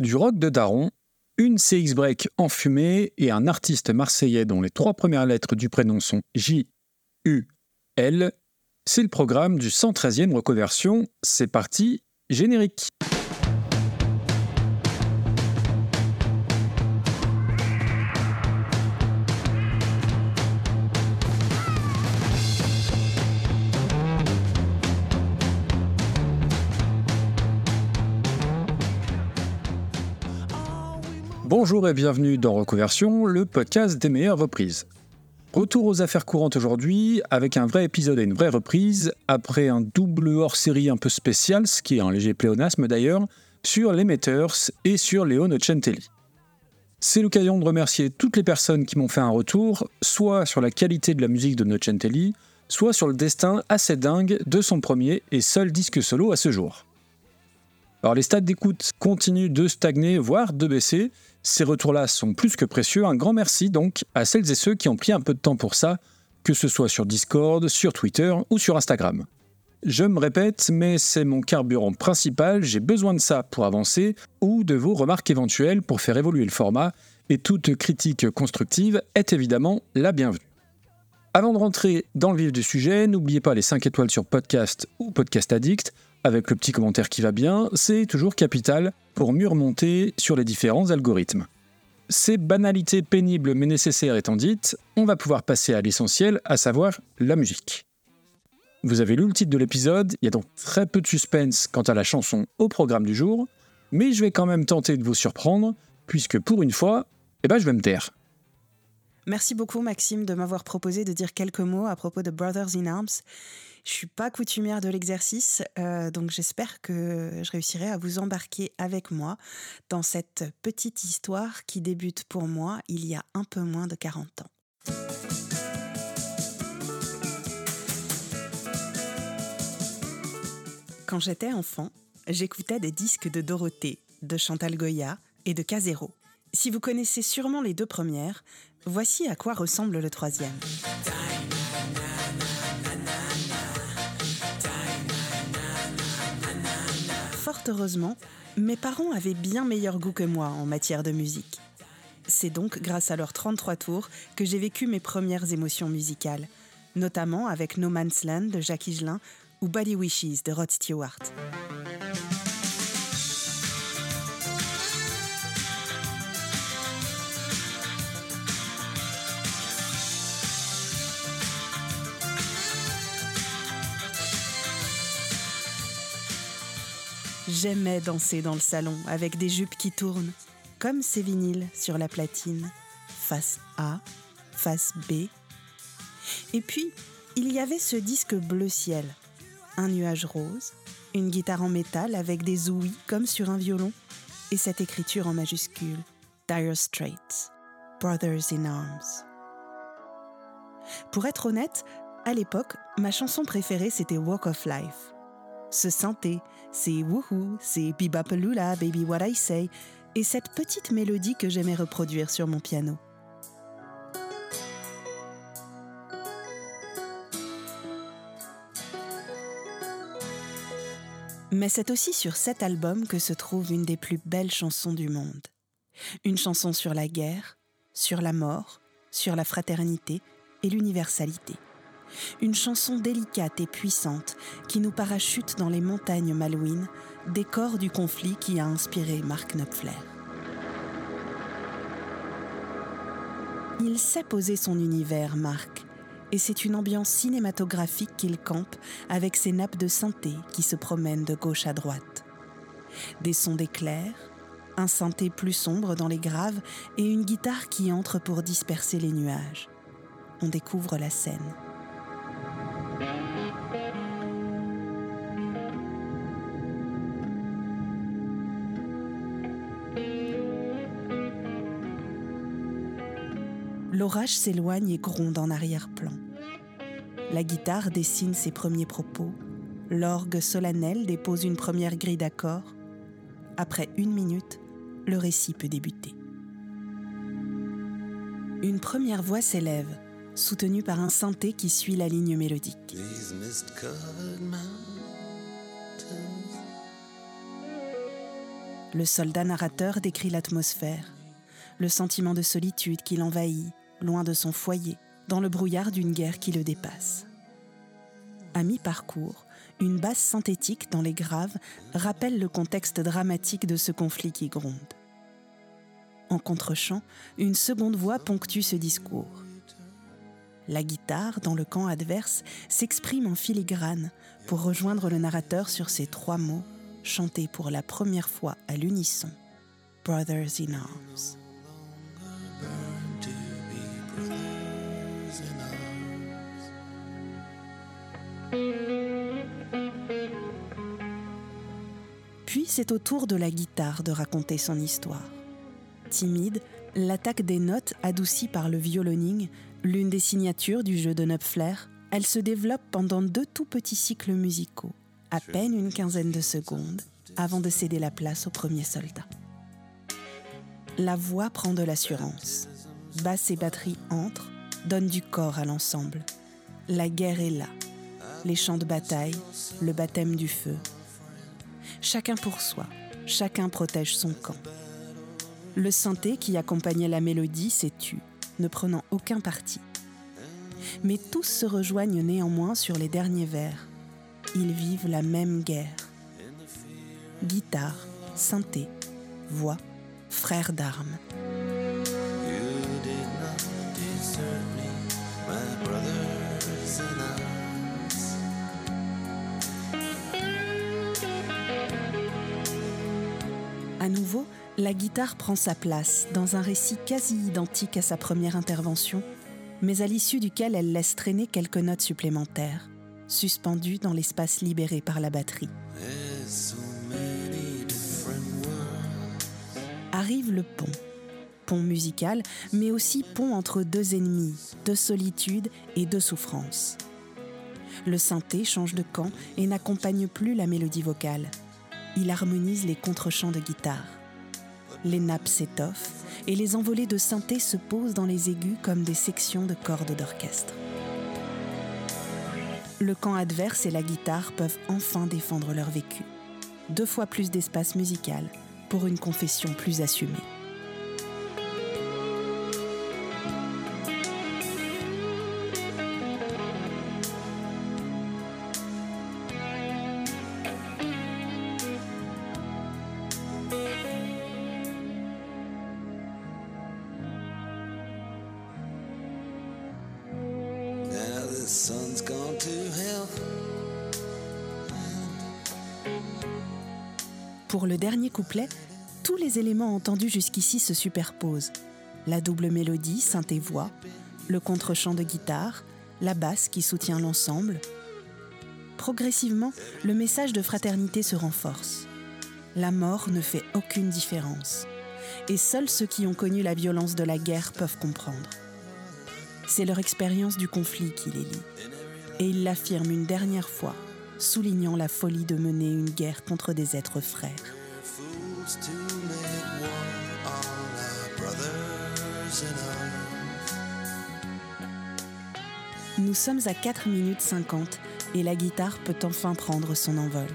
Du rock de Daron, une CX break enfumée et un artiste marseillais dont les trois premières lettres du prénom sont J, U, L, c'est le programme du 113e Reconversion. C'est parti, générique. Bonjour et bienvenue dans Reconversion, le podcast des meilleures reprises. Retour aux affaires courantes aujourd'hui, avec un vrai épisode et une vraie reprise, après un double hors-série un peu spécial, ce qui est un léger pléonasme d'ailleurs, sur les Meters et sur Léo Nocentelli. C'est l'occasion de remercier toutes les personnes qui m'ont fait un retour, soit sur la qualité de la musique de Nocentelli, soit sur le destin assez dingue de son premier et seul disque solo à ce jour. Alors les stats d'écoute continuent de stagner, voire de baisser, ces retours-là sont plus que précieux. Un grand merci donc à celles et ceux qui ont pris un peu de temps pour ça, que ce soit sur Discord, sur Twitter ou sur Instagram. Je me répète, mais c'est mon carburant principal, j'ai besoin de ça pour avancer, ou de vos remarques éventuelles pour faire évoluer le format, et toute critique constructive est évidemment la bienvenue. Avant de rentrer dans le vif du sujet, n'oubliez pas les 5 étoiles sur podcast ou podcast addict, avec le petit commentaire qui va bien, c'est toujours capital pour mieux remonter sur les différents algorithmes. Ces banalités pénibles mais nécessaires étant dites, on va pouvoir passer à l'essentiel, à savoir la musique. Vous avez lu le titre de l'épisode, il y a donc très peu de suspense quant à la chanson au programme du jour, mais je vais quand même tenter de vous surprendre, puisque pour une fois, eh ben je vais me taire. Merci beaucoup Maxime de m'avoir proposé de dire quelques mots à propos de Brothers in Arms. Je suis pas coutumière de l'exercice, euh, donc j'espère que je réussirai à vous embarquer avec moi dans cette petite histoire qui débute pour moi il y a un peu moins de 40 ans. Quand j'étais enfant, j'écoutais des disques de Dorothée, de Chantal Goya et de Casero. Si vous connaissez sûrement les deux premières, voici à quoi ressemble le troisième. Fort heureusement, mes parents avaient bien meilleur goût que moi en matière de musique. C'est donc grâce à leurs 33 tours que j'ai vécu mes premières émotions musicales, notamment avec No Man's Land de Jacques Higelin ou Body Wishes de Rod Stewart. J'aimais danser dans le salon avec des jupes qui tournent, comme ces vinyles sur la platine, face A, face B. Et puis, il y avait ce disque bleu ciel, un nuage rose, une guitare en métal avec des ouïes comme sur un violon, et cette écriture en majuscule, Dire Straits, Brothers in Arms. Pour être honnête, à l'époque, ma chanson préférée c'était Walk of Life ce synthé, c'est wouhou, c'est bibapalula, baby what I say, et cette petite mélodie que j'aimais reproduire sur mon piano. Mais c'est aussi sur cet album que se trouve une des plus belles chansons du monde. Une chanson sur la guerre, sur la mort, sur la fraternité et l'universalité. Une chanson délicate et puissante qui nous parachute dans les montagnes malouines, décor du conflit qui a inspiré Mark Knopfler. Il sait poser son univers, Mark, et c'est une ambiance cinématographique qu'il campe avec ses nappes de synthé qui se promènent de gauche à droite. Des sons d'éclairs, un synthé plus sombre dans les graves et une guitare qui entre pour disperser les nuages. On découvre la scène. L'orage s'éloigne et gronde en arrière-plan. La guitare dessine ses premiers propos. L'orgue solennel dépose une première grille d'accords. Après une minute, le récit peut débuter. Une première voix s'élève, soutenue par un synthé qui suit la ligne mélodique. le soldat narrateur décrit l'atmosphère, le sentiment de solitude qui l'envahit, loin de son foyer, dans le brouillard d'une guerre qui le dépasse. À mi-parcours, une basse synthétique dans les graves rappelle le contexte dramatique de ce conflit qui gronde. En contre-champ, une seconde voix ponctue ce discours. La guitare, dans le camp adverse, s'exprime en filigrane pour rejoindre le narrateur sur ces trois mots, chantés pour la première fois à l'unisson Brothers in Arms. Puis c'est au tour de la guitare de raconter son histoire. Timide, l'attaque des notes adoucie par le violoning, l'une des signatures du jeu de Knopfler, elle se développe pendant deux tout petits cycles musicaux, à peine une quinzaine de secondes, avant de céder la place au premier soldat. La voix prend de l'assurance. Basse et batterie entrent, donnent du corps à l'ensemble. La guerre est là. Les chants de bataille, le baptême du feu. Chacun pour soi, chacun protège son camp. Le synthé qui accompagnait la mélodie s'est tu, ne prenant aucun parti. Mais tous se rejoignent néanmoins sur les derniers vers. Ils vivent la même guerre. Guitare, synthé, voix, frères d'armes. À nouveau, la guitare prend sa place dans un récit quasi identique à sa première intervention, mais à l'issue duquel elle laisse traîner quelques notes supplémentaires, suspendues dans l'espace libéré par la batterie. Arrive le pont. Pont musical, mais aussi pont entre deux ennemis, de solitude et de souffrance. Le synthé change de camp et n'accompagne plus la mélodie vocale. Il harmonise les contre-champs de guitare les nappes s'étoffent et les envolées de synthé se posent dans les aigus comme des sections de cordes d'orchestre. Le camp adverse et la guitare peuvent enfin défendre leur vécu. Deux fois plus d'espace musical pour une confession plus assumée. Pour le dernier couplet, tous les éléments entendus jusqu'ici se superposent. La double mélodie, synthé-voix, le contre-champ de guitare, la basse qui soutient l'ensemble. Progressivement, le message de fraternité se renforce. La mort ne fait aucune différence. Et seuls ceux qui ont connu la violence de la guerre peuvent comprendre. C'est leur expérience du conflit qui les lie. Et ils l'affirment une dernière fois soulignant la folie de mener une guerre contre des êtres frères. Nous sommes à 4 minutes 50 et la guitare peut enfin prendre son envol.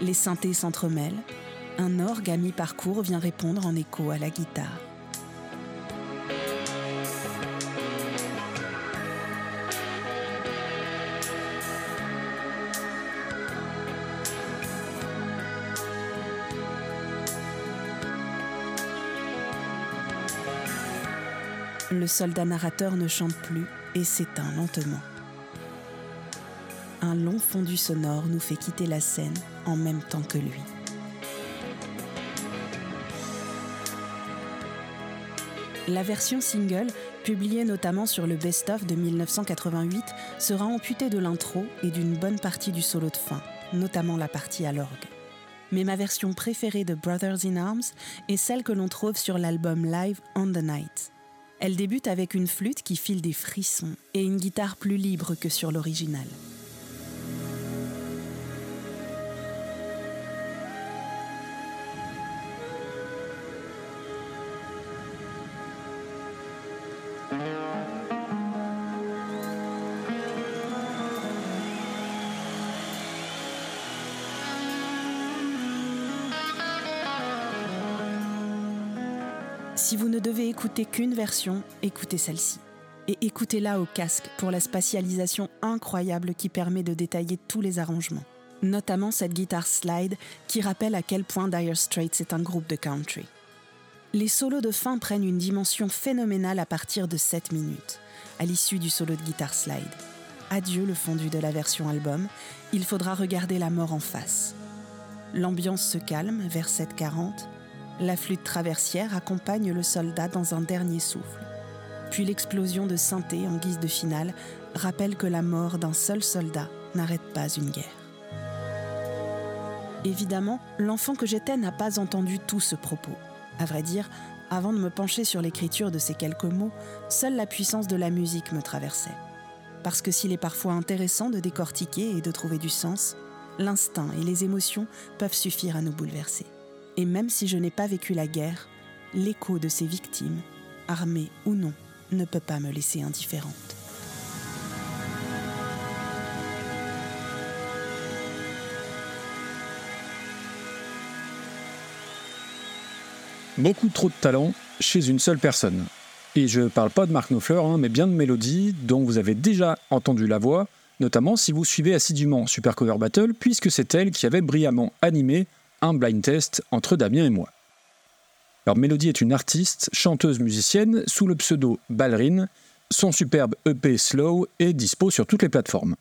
Les synthés s'entremêlent. Un orgue à mi-parcours vient répondre en écho à la guitare. Le soldat narrateur ne chante plus et s'éteint lentement un long fondu sonore nous fait quitter la scène en même temps que lui. La version single, publiée notamment sur le best-of de 1988, sera amputée de l'intro et d'une bonne partie du solo de fin. notamment la partie à l'orgue. Mais ma version préférée de Brothers in Arms est celle que l'on trouve sur l'album Live on the Night. Elle débute avec une flûte qui file des frissons et une guitare plus libre que sur l'original. Si vous ne devez écouter qu'une version, écoutez celle-ci. Et écoutez-la au casque pour la spatialisation incroyable qui permet de détailler tous les arrangements. Notamment cette guitare slide qui rappelle à quel point Dire Straits est un groupe de country. Les solos de fin prennent une dimension phénoménale à partir de 7 minutes, à l'issue du solo de guitare slide. Adieu le fondu de la version album, il faudra regarder la mort en face. L'ambiance se calme vers 7.40 la flûte traversière accompagne le soldat dans un dernier souffle. Puis l'explosion de synthé en guise de finale rappelle que la mort d'un seul soldat n'arrête pas une guerre. Évidemment, l'enfant que j'étais n'a pas entendu tout ce propos. À vrai dire, avant de me pencher sur l'écriture de ces quelques mots, seule la puissance de la musique me traversait. Parce que s'il est parfois intéressant de décortiquer et de trouver du sens, l'instinct et les émotions peuvent suffire à nous bouleverser. Et même si je n'ai pas vécu la guerre, l'écho de ses victimes, armées ou non, ne peut pas me laisser indifférente. Beaucoup trop de talent chez une seule personne. Et je parle pas de Mark Knopfler, hein, mais bien de Mélodie, dont vous avez déjà entendu la voix, notamment si vous suivez assidûment Super Cover Battle, puisque c'est elle qui avait brillamment animé un blind test entre Damien et moi. Alors Mélodie est une artiste, chanteuse musicienne sous le pseudo Ballerine. Son superbe EP Slow est dispo sur toutes les plateformes.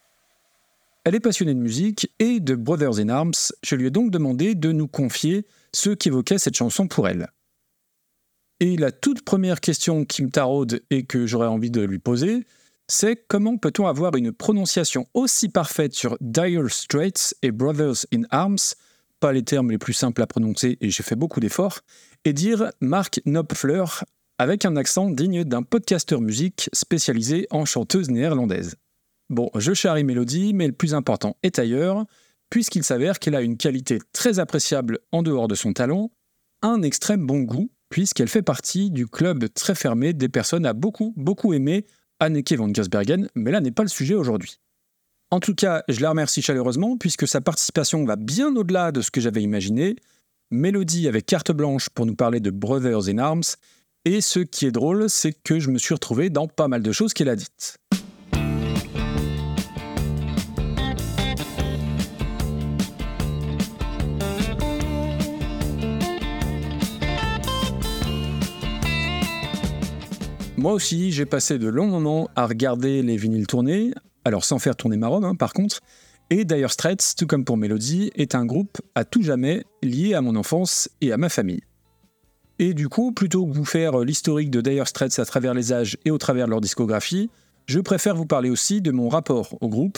Elle est passionnée de musique et de Brothers in Arms. Je lui ai donc demandé de nous confier ce qu'évoquait cette chanson pour elle. Et la toute première question qui me taraude et que j'aurais envie de lui poser, c'est comment peut-on avoir une prononciation aussi parfaite sur Dire Straits et Brothers in Arms pas les termes les plus simples à prononcer et j'ai fait beaucoup d'efforts, et dire Mark Knopfler avec un accent digne d'un podcasteur musique spécialisé en chanteuse néerlandaise. Bon, je charrie Mélodie, mais le plus important est ailleurs, puisqu'il s'avère qu'elle a une qualité très appréciable en dehors de son talent, un extrême bon goût, puisqu'elle fait partie du club très fermé des personnes à beaucoup, beaucoup aimer Anneke van Gasbergen, mais là n'est pas le sujet aujourd'hui. En tout cas, je la remercie chaleureusement puisque sa participation va bien au-delà de ce que j'avais imaginé. Mélodie avec carte blanche pour nous parler de Brothers in Arms. Et ce qui est drôle, c'est que je me suis retrouvé dans pas mal de choses qu'elle a dites. Moi aussi, j'ai passé de longs moments à regarder les vinyles tourner, alors sans faire tourner ma robe hein, par contre. Et Dire Straits, tout comme pour Melody, est un groupe à tout jamais lié à mon enfance et à ma famille. Et du coup, plutôt que vous faire l'historique de Dire Straits à travers les âges et au travers de leur discographie, je préfère vous parler aussi de mon rapport au groupe,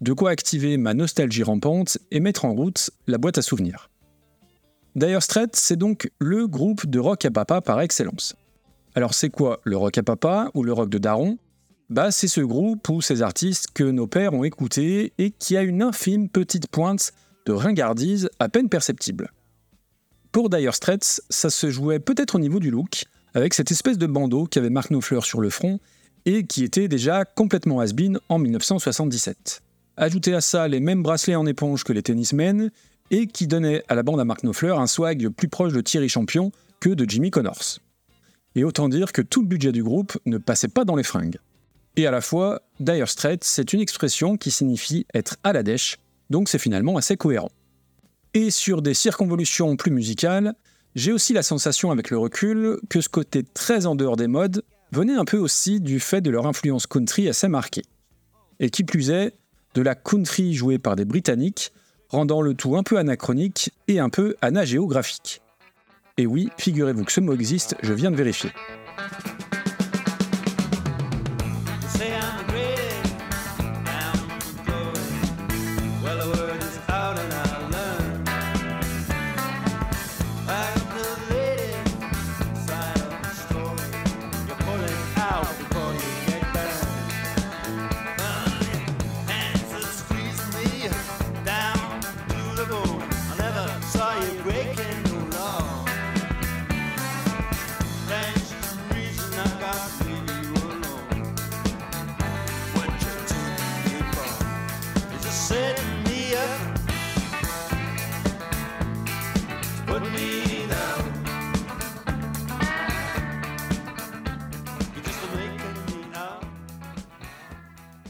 de quoi activer ma nostalgie rampante et mettre en route la boîte à souvenirs. Dire Straits, c'est donc le groupe de rock à papa par excellence. Alors c'est quoi le rock à papa ou le rock de daron? Bah, c'est ce groupe ou ces artistes que nos pères ont écoutés et qui a une infime petite pointe de ringardise à peine perceptible. Pour Dire Straits, ça se jouait peut-être au niveau du look, avec cette espèce de bandeau qu'avait Mark Knopfler sur le front et qui était déjà complètement has en 1977. Ajoutez à ça les mêmes bracelets en éponge que les tennismen et qui donnait à la bande à Mark Knopfler un swag plus proche de Thierry Champion que de Jimmy Connors. Et autant dire que tout le budget du groupe ne passait pas dans les fringues. Et à la fois, dire straits, c'est une expression qui signifie être à la dèche, donc c'est finalement assez cohérent. Et sur des circonvolutions plus musicales, j'ai aussi la sensation avec le recul que ce côté très en dehors des modes venait un peu aussi du fait de leur influence country assez marquée. Et qui plus est, de la country jouée par des Britanniques, rendant le tout un peu anachronique et un peu anagéographique. Et oui, figurez-vous que ce mot existe, je viens de vérifier.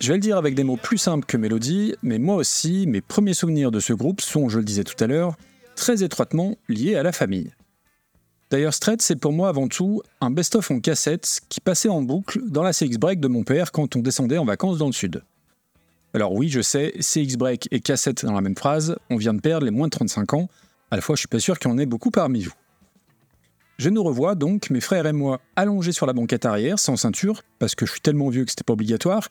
Je vais le dire avec des mots plus simples que mélodie, mais moi aussi, mes premiers souvenirs de ce groupe sont, je le disais tout à l'heure, très étroitement liés à la famille. D'ailleurs, Strait, c'est pour moi avant tout un best-of en cassette qui passait en boucle dans la CX Break de mon père quand on descendait en vacances dans le sud. Alors oui, je sais, CX Break et cassette dans la même phrase, on vient de perdre les moins de 35 ans, à la fois je suis pas sûr qu'il y en ait beaucoup parmi vous. Je nous revois donc, mes frères et moi, allongés sur la banquette arrière, sans ceinture, parce que je suis tellement vieux que c'était pas obligatoire,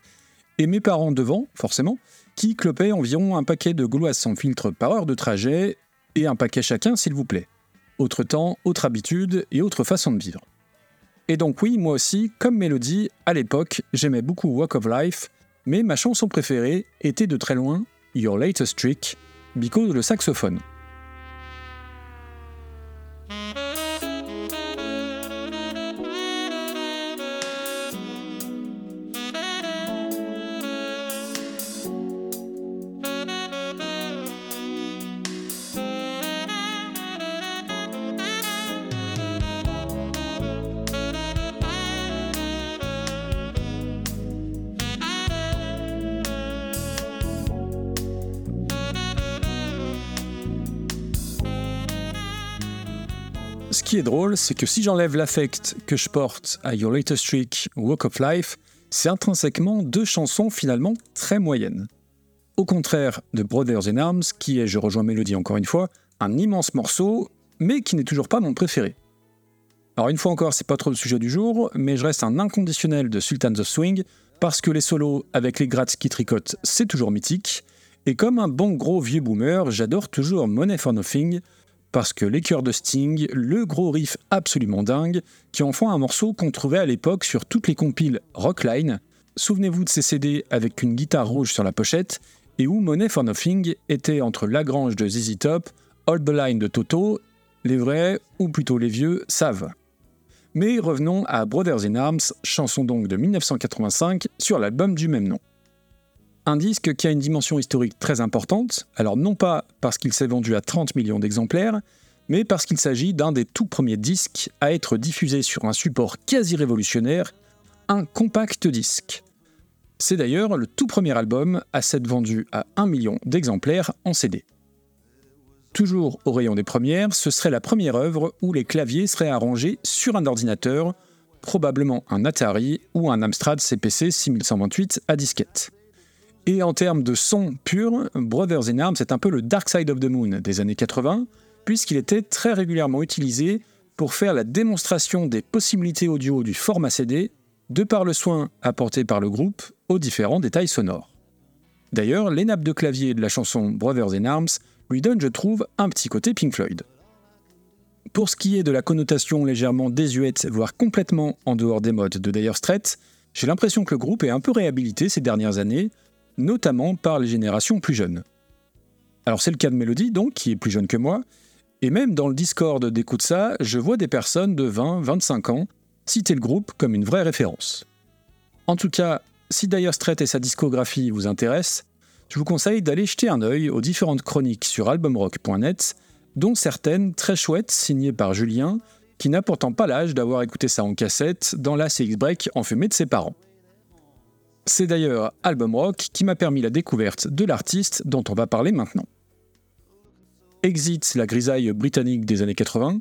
et mes parents devant, forcément, qui clopaient environ un paquet de gauloises sans filtre par heure de trajet, et un paquet chacun, s'il vous plaît. Autre temps, autre habitude et autre façon de vivre. Et donc oui, moi aussi, comme Mélodie, à l'époque, j'aimais beaucoup Walk of Life, mais ma chanson préférée était de très loin Your Latest Trick, because le saxophone. Ce qui est drôle, c'est que si j'enlève l'affect que je porte à Your Latest Trick ou Walk of Life, c'est intrinsèquement deux chansons finalement très moyennes. Au contraire de Brothers in Arms, qui est, je rejoins Mélodie encore une fois, un immense morceau, mais qui n'est toujours pas mon préféré. Alors une fois encore, c'est pas trop le sujet du jour, mais je reste un inconditionnel de Sultans of Swing, parce que les solos avec les grattes qui tricotent, c'est toujours mythique, et comme un bon gros vieux boomer, j'adore toujours Money for Nothing, parce que les chœurs de Sting, le gros riff absolument dingue, qui en font un morceau qu'on trouvait à l'époque sur toutes les compiles Rockline. Souvenez-vous de ces CD avec une guitare rouge sur la pochette, et où Money for Nothing était entre Lagrange de ZZ Top, Hold the Line de Toto, les vrais, ou plutôt les vieux, savent. Mais revenons à Brothers in Arms, chanson donc de 1985 sur l'album du même nom. Un disque qui a une dimension historique très importante, alors non pas parce qu'il s'est vendu à 30 millions d'exemplaires, mais parce qu'il s'agit d'un des tout premiers disques à être diffusé sur un support quasi révolutionnaire, un compact disque. C'est d'ailleurs le tout premier album à s'être vendu à 1 million d'exemplaires en CD. Toujours au rayon des premières, ce serait la première œuvre où les claviers seraient arrangés sur un ordinateur, probablement un Atari ou un Amstrad CPC 6128 à disquette. Et en termes de son pur, Brothers in Arms est un peu le Dark Side of the Moon des années 80, puisqu'il était très régulièrement utilisé pour faire la démonstration des possibilités audio du format CD, de par le soin apporté par le groupe aux différents détails sonores. D'ailleurs, les nappes de clavier de la chanson Brothers in Arms lui donnent, je trouve, un petit côté Pink Floyd. Pour ce qui est de la connotation légèrement désuète, voire complètement en dehors des modes de Dire Straits, j'ai l'impression que le groupe est un peu réhabilité ces dernières années, notamment par les générations plus jeunes. Alors c'est le cas de Mélodie, donc, qui est plus jeune que moi, et même dans le Discord d'écoute ça, je vois des personnes de 20-25 ans citer le groupe comme une vraie référence. En tout cas, si Dire Straits et sa discographie vous intéressent, je vous conseille d'aller jeter un œil aux différentes chroniques sur albumrock.net, dont certaines très chouettes signées par Julien, qui n'a pourtant pas l'âge d'avoir écouté ça en cassette dans la CX Break enfumée de ses parents. C'est d'ailleurs Album Rock qui m'a permis la découverte de l'artiste dont on va parler maintenant. Exit la grisaille britannique des années 80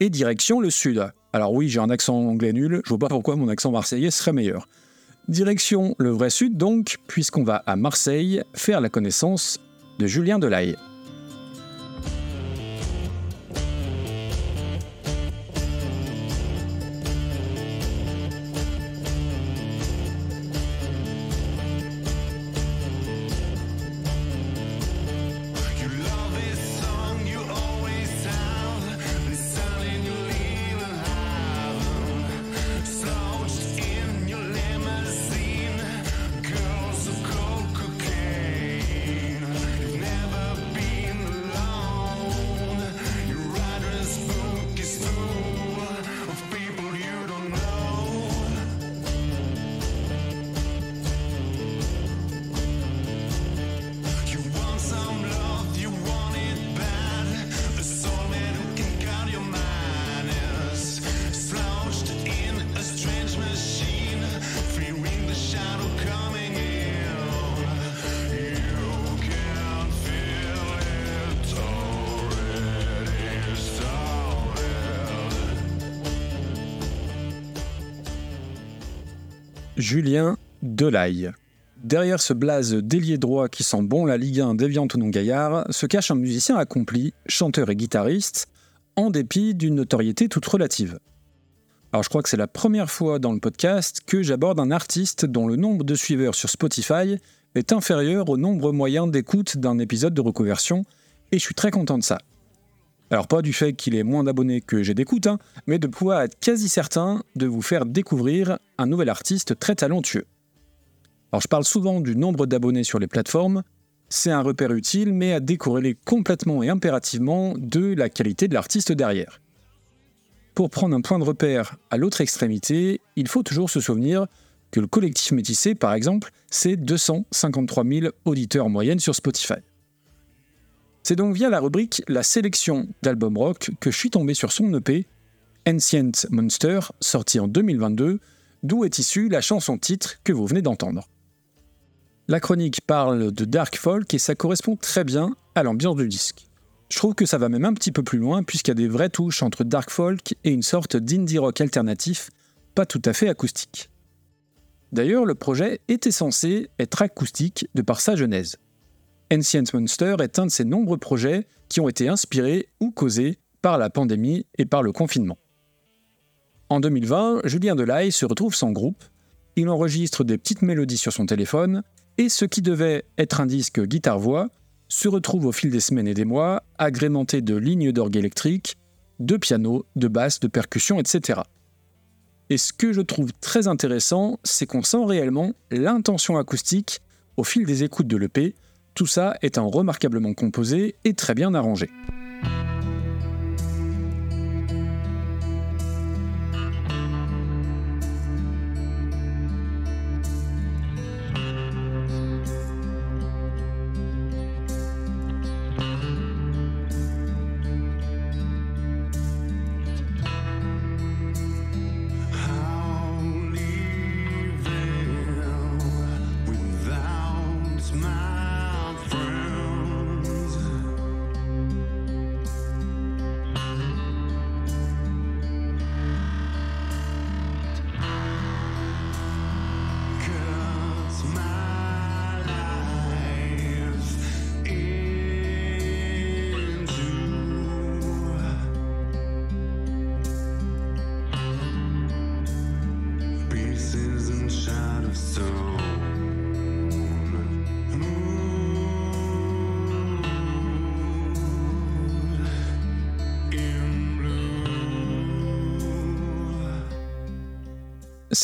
et direction le sud. Alors oui, j'ai un accent anglais nul, je vois pas pourquoi mon accent marseillais serait meilleur. Direction le vrai sud donc, puisqu'on va à Marseille faire la connaissance de Julien Delahaye. Julien Delaille. Derrière ce blaze d'ailier droit qui sent bon la Ligue 1 déviante ou non gaillard, se cache un musicien accompli, chanteur et guitariste, en dépit d'une notoriété toute relative. Alors je crois que c'est la première fois dans le podcast que j'aborde un artiste dont le nombre de suiveurs sur Spotify est inférieur au nombre moyen d'écoute d'un épisode de reconversion, et je suis très content de ça. Alors pas du fait qu'il ait moins d'abonnés que j'ai d'écoute, hein, mais de pouvoir être quasi certain de vous faire découvrir un nouvel artiste très talentueux. Alors je parle souvent du nombre d'abonnés sur les plateformes, c'est un repère utile, mais à décorréler complètement et impérativement de la qualité de l'artiste derrière. Pour prendre un point de repère à l'autre extrémité, il faut toujours se souvenir que le collectif métissé, par exemple, c'est 253 000 auditeurs en moyenne sur Spotify. C'est donc via la rubrique La sélection d'albums rock que je suis tombé sur son EP, Ancient Monster, sorti en 2022, d'où est issue la chanson titre que vous venez d'entendre. La chronique parle de dark folk et ça correspond très bien à l'ambiance du disque. Je trouve que ça va même un petit peu plus loin puisqu'il y a des vraies touches entre dark folk et une sorte d'indie rock alternatif, pas tout à fait acoustique. D'ailleurs, le projet était censé être acoustique de par sa genèse. Ancient Monster est un de ces nombreux projets qui ont été inspirés ou causés par la pandémie et par le confinement. En 2020, Julien Delaille se retrouve sans groupe, il enregistre des petites mélodies sur son téléphone, et ce qui devait être un disque guitare-voix se retrouve au fil des semaines et des mois agrémenté de lignes d'orgue électrique, de piano, de basse, de percussion, etc. Et ce que je trouve très intéressant, c'est qu'on sent réellement l'intention acoustique au fil des écoutes de l'EP, tout ça étant remarquablement composé et très bien arrangé.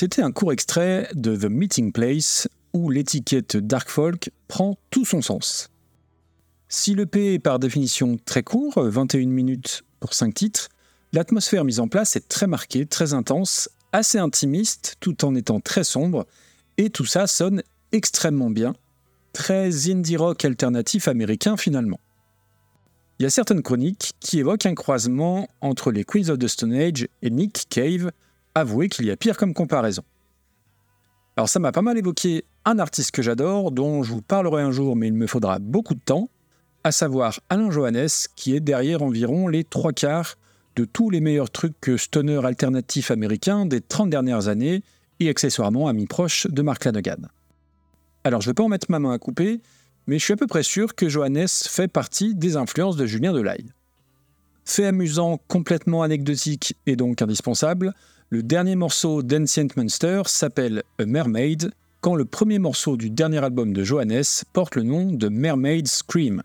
C'était un court extrait de The Meeting Place où l'étiquette Dark Folk prend tout son sens. Si le P est par définition très court, 21 minutes pour 5 titres, l'atmosphère mise en place est très marquée, très intense, assez intimiste tout en étant très sombre, et tout ça sonne extrêmement bien, très indie rock alternatif américain finalement. Il y a certaines chroniques qui évoquent un croisement entre les Queens of the Stone Age et Nick Cave, avouez qu'il y a pire comme comparaison. Alors ça m'a pas mal évoqué un artiste que j'adore, dont je vous parlerai un jour, mais il me faudra beaucoup de temps, à savoir Alain Johannes, qui est derrière environ les trois quarts de tous les meilleurs trucs stoner alternatif américain des 30 dernières années, et accessoirement ami proche de Mark Lanegan. Alors je ne vais pas en mettre ma main à couper, mais je suis à peu près sûr que Johannes fait partie des influences de Julien Delaille. Fait amusant, complètement anecdotique et donc indispensable, le dernier morceau d'Ancient Monster s'appelle A Mermaid, quand le premier morceau du dernier album de Johannes porte le nom de Mermaid Scream.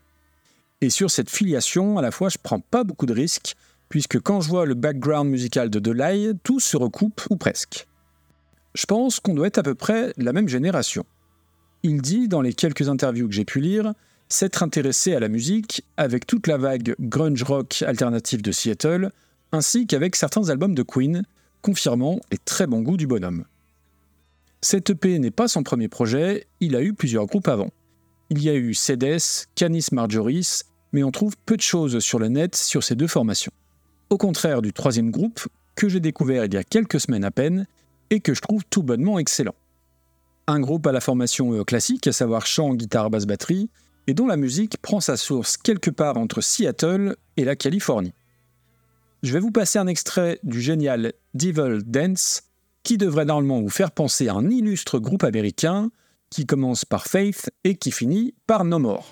Et sur cette filiation, à la fois, je prends pas beaucoup de risques, puisque quand je vois le background musical de Delay, tout se recoupe ou presque. Je pense qu'on doit être à peu près la même génération. Il dit, dans les quelques interviews que j'ai pu lire, s'être intéressé à la musique avec toute la vague grunge rock alternative de Seattle, ainsi qu'avec certains albums de Queen, confirmant les très bons goûts du bonhomme. Cette EP n'est pas son premier projet, il a eu plusieurs groupes avant. Il y a eu Cedes, Canis Marjoris, mais on trouve peu de choses sur le net sur ces deux formations. Au contraire du troisième groupe, que j'ai découvert il y a quelques semaines à peine, et que je trouve tout bonnement excellent. Un groupe à la formation euh, classique, à savoir chant, guitare, basse, batterie, et dont la musique prend sa source quelque part entre Seattle et la Californie. Je vais vous passer un extrait du génial Devil Dance, qui devrait normalement vous faire penser à un illustre groupe américain qui commence par Faith et qui finit par No More.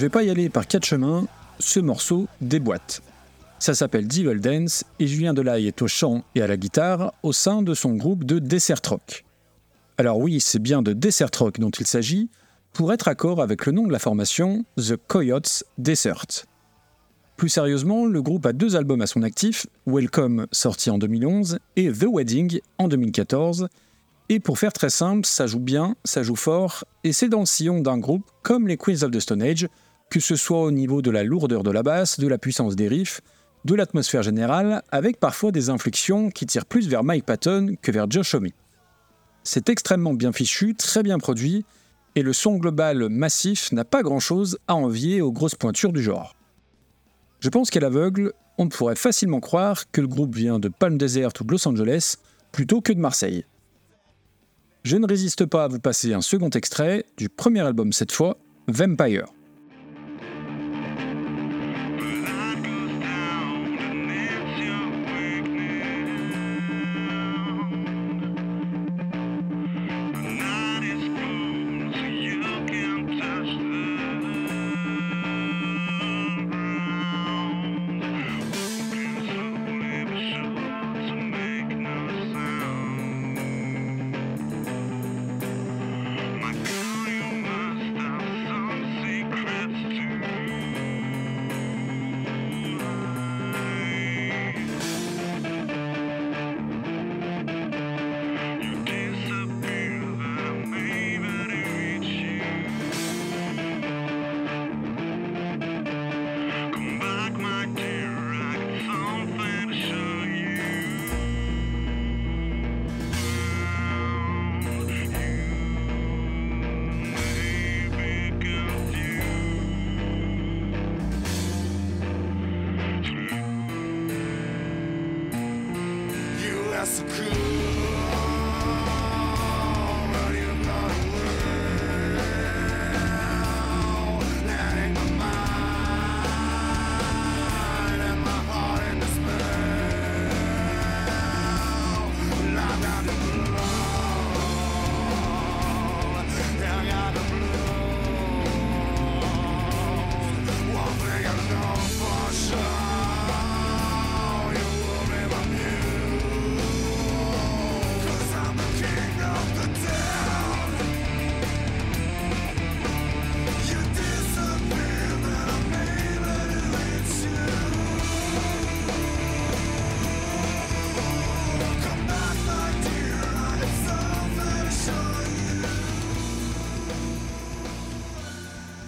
Je vais pas y aller par quatre chemins, ce morceau déboîte. Ça s'appelle Devil Dance et Julien Delay est au chant et à la guitare au sein de son groupe de Desert Rock. Alors oui, c'est bien de Desert Rock dont il s'agit, pour être accord avec le nom de la formation, The Coyotes Desert. Plus sérieusement, le groupe a deux albums à son actif, Welcome sorti en 2011 et The Wedding en 2014. Et pour faire très simple, ça joue bien, ça joue fort, et c'est dans le sillon d'un groupe comme les Queens of the Stone Age, que ce soit au niveau de la lourdeur de la basse, de la puissance des riffs, de l'atmosphère générale, avec parfois des inflexions qui tirent plus vers Mike Patton que vers Josh. C'est extrêmement bien fichu, très bien produit, et le son global massif n'a pas grand-chose à envier aux grosses pointures du genre. Je pense qu'à l'aveugle, on pourrait facilement croire que le groupe vient de Palm Desert ou de Los Angeles plutôt que de Marseille. Je ne résiste pas à vous passer un second extrait du premier album cette fois, Vampire.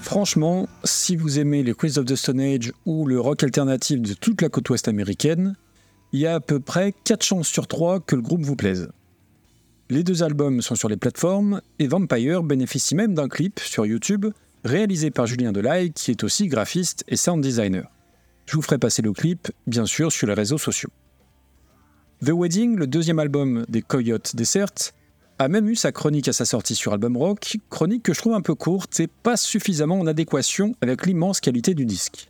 Franchement, si vous aimez les Queens of the Stone Age ou le rock alternatif de toute la côte ouest américaine, il y a à peu près 4 chances sur 3 que le groupe vous plaise. Les deux albums sont sur les plateformes et Vampire bénéficie même d'un clip sur YouTube réalisé par Julien Delay qui est aussi graphiste et sound designer. Je vous ferai passer le clip, bien sûr, sur les réseaux sociaux. The Wedding, le deuxième album des Coyotes Desert, a même eu sa chronique à sa sortie sur Album Rock, chronique que je trouve un peu courte et pas suffisamment en adéquation avec l'immense qualité du disque.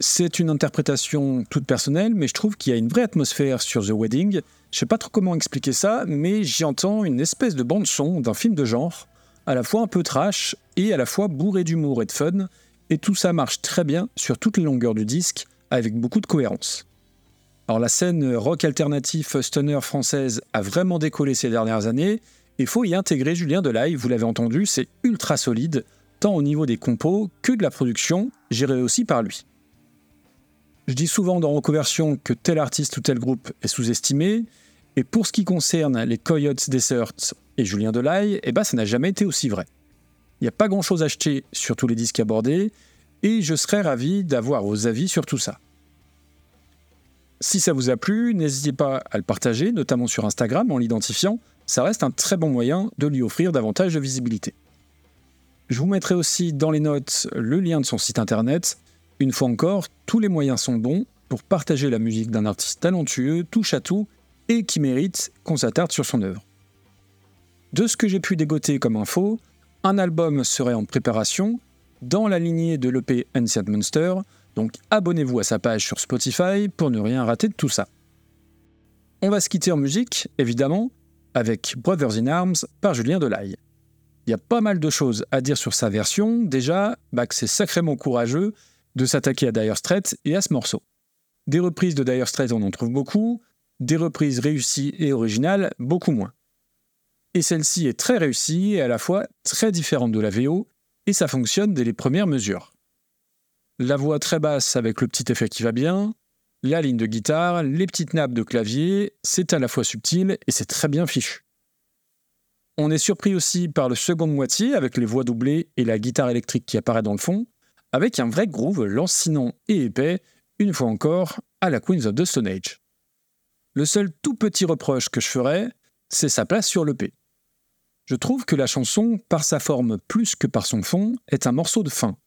C'est une interprétation toute personnelle, mais je trouve qu'il y a une vraie atmosphère sur The Wedding. Je sais pas trop comment expliquer ça, mais j'y entends une espèce de bande-son d'un film de genre, à la fois un peu trash et à la fois bourré d'humour et de fun, et tout ça marche très bien sur toutes les longueurs du disque, avec beaucoup de cohérence. Alors la scène rock alternatif stunner française a vraiment décollé ces dernières années, et faut y intégrer Julien Delay, vous l'avez entendu, c'est ultra solide, tant au niveau des compos que de la production, gérée aussi par lui. Je dis souvent dans Reconversion que tel artiste ou tel groupe est sous-estimé, et pour ce qui concerne les Coyotes Desert et Julien Delay, eh ben ça n'a jamais été aussi vrai. Il n'y a pas grand-chose à acheter sur tous les disques abordés, et je serais ravi d'avoir vos avis sur tout ça. Si ça vous a plu, n'hésitez pas à le partager, notamment sur Instagram en l'identifiant, ça reste un très bon moyen de lui offrir davantage de visibilité. Je vous mettrai aussi dans les notes le lien de son site internet une fois encore, tous les moyens sont bons pour partager la musique d'un artiste talentueux, touche à tout, et qui mérite qu'on s'attarde sur son œuvre. De ce que j'ai pu dégoter comme info, un album serait en préparation dans la lignée de l'EP Ancient Monster, donc abonnez-vous à sa page sur Spotify pour ne rien rater de tout ça. On va se quitter en musique, évidemment, avec Brothers in Arms par Julien Delaye. Il y a pas mal de choses à dire sur sa version, déjà bah, que c'est sacrément courageux de s'attaquer à Dire Straits et à ce morceau. Des reprises de Dire Straits, on en trouve beaucoup, des reprises réussies et originales, beaucoup moins. Et celle-ci est très réussie et à la fois très différente de la VO, et ça fonctionne dès les premières mesures. La voix très basse avec le petit effet qui va bien, la ligne de guitare, les petites nappes de clavier, c'est à la fois subtil et c'est très bien fichu. On est surpris aussi par le second moitié avec les voix doublées et la guitare électrique qui apparaît dans le fond, avec un vrai groove lancinant et épais, une fois encore, à la Queens of the Stone Age. Le seul tout petit reproche que je ferais, c'est sa place sur l'EP. Je trouve que la chanson, par sa forme plus que par son fond, est un morceau de fin.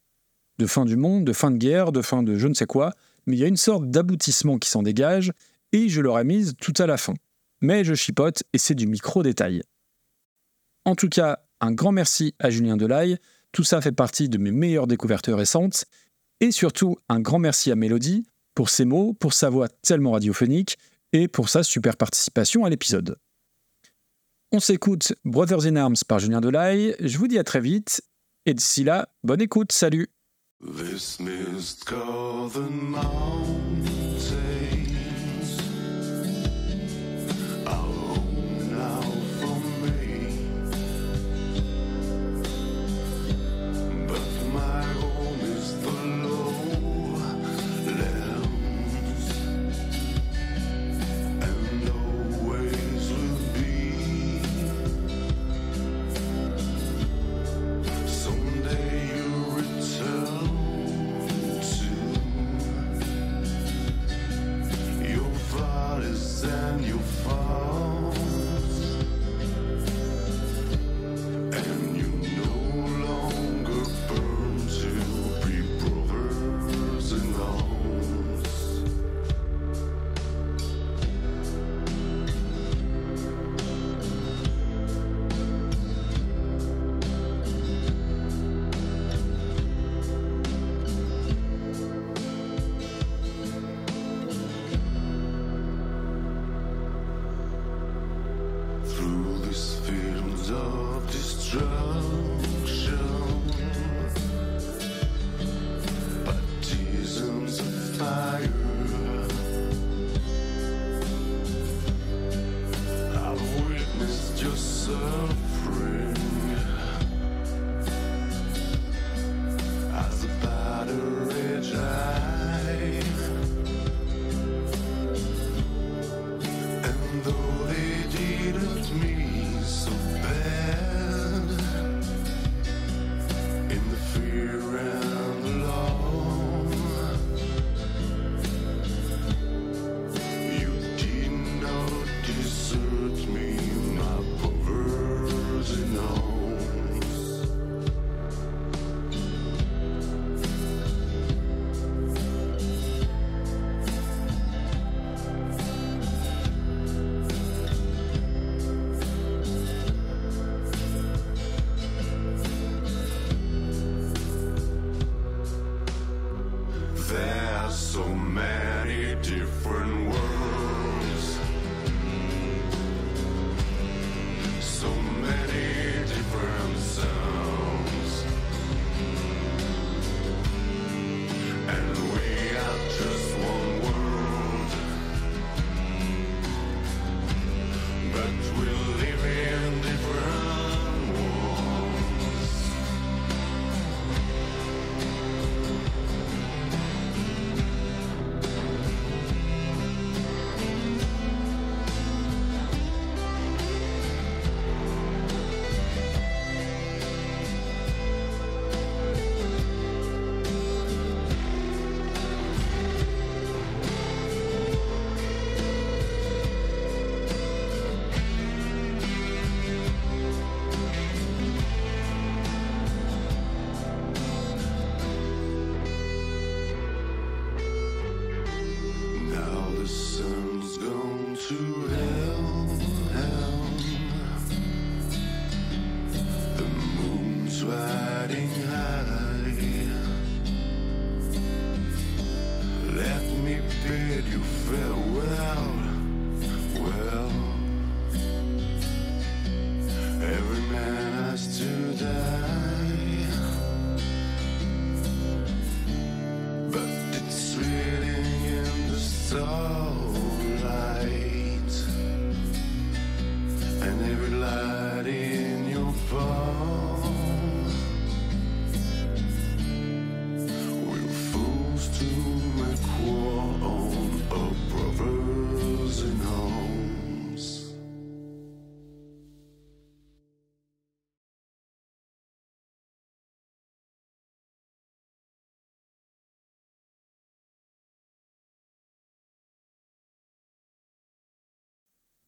De fin du monde, de fin de guerre, de fin de je ne sais quoi, mais il y a une sorte d'aboutissement qui s'en dégage, et je l'aurais mise tout à la fin. Mais je chipote et c'est du micro-détail. En tout cas, un grand merci à Julien Delaye tout ça fait partie de mes meilleures découvertes récentes. Et surtout, un grand merci à Mélodie pour ses mots, pour sa voix tellement radiophonique et pour sa super participation à l'épisode. On s'écoute Brothers in Arms par Julien Delaye. Je vous dis à très vite. Et d'ici là, bonne écoute. Salut. This mist covered mountain.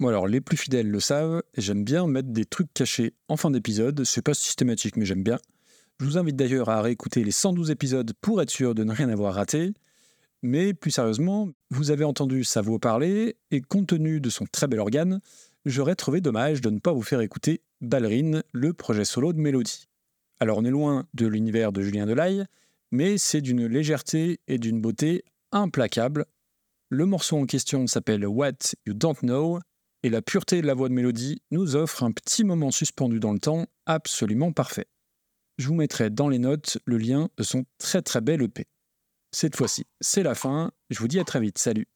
Alors, les plus fidèles le savent, j'aime bien mettre des trucs cachés en fin d'épisode, c'est pas systématique mais j'aime bien. Je vous invite d'ailleurs à réécouter les 112 épisodes pour être sûr de ne rien avoir raté. Mais plus sérieusement, vous avez entendu sa voix parler, et compte tenu de son très bel organe, j'aurais trouvé dommage de ne pas vous faire écouter Ballerine, le projet solo de Mélodie. Alors on est loin de l'univers de Julien Delaille, mais c'est d'une légèreté et d'une beauté implacable. Le morceau en question s'appelle What You Don't Know, et la pureté de la voix de Mélodie nous offre un petit moment suspendu dans le temps absolument parfait. Je vous mettrai dans les notes le lien de son très très bel EP. Cette fois-ci, c'est la fin, je vous dis à très vite, salut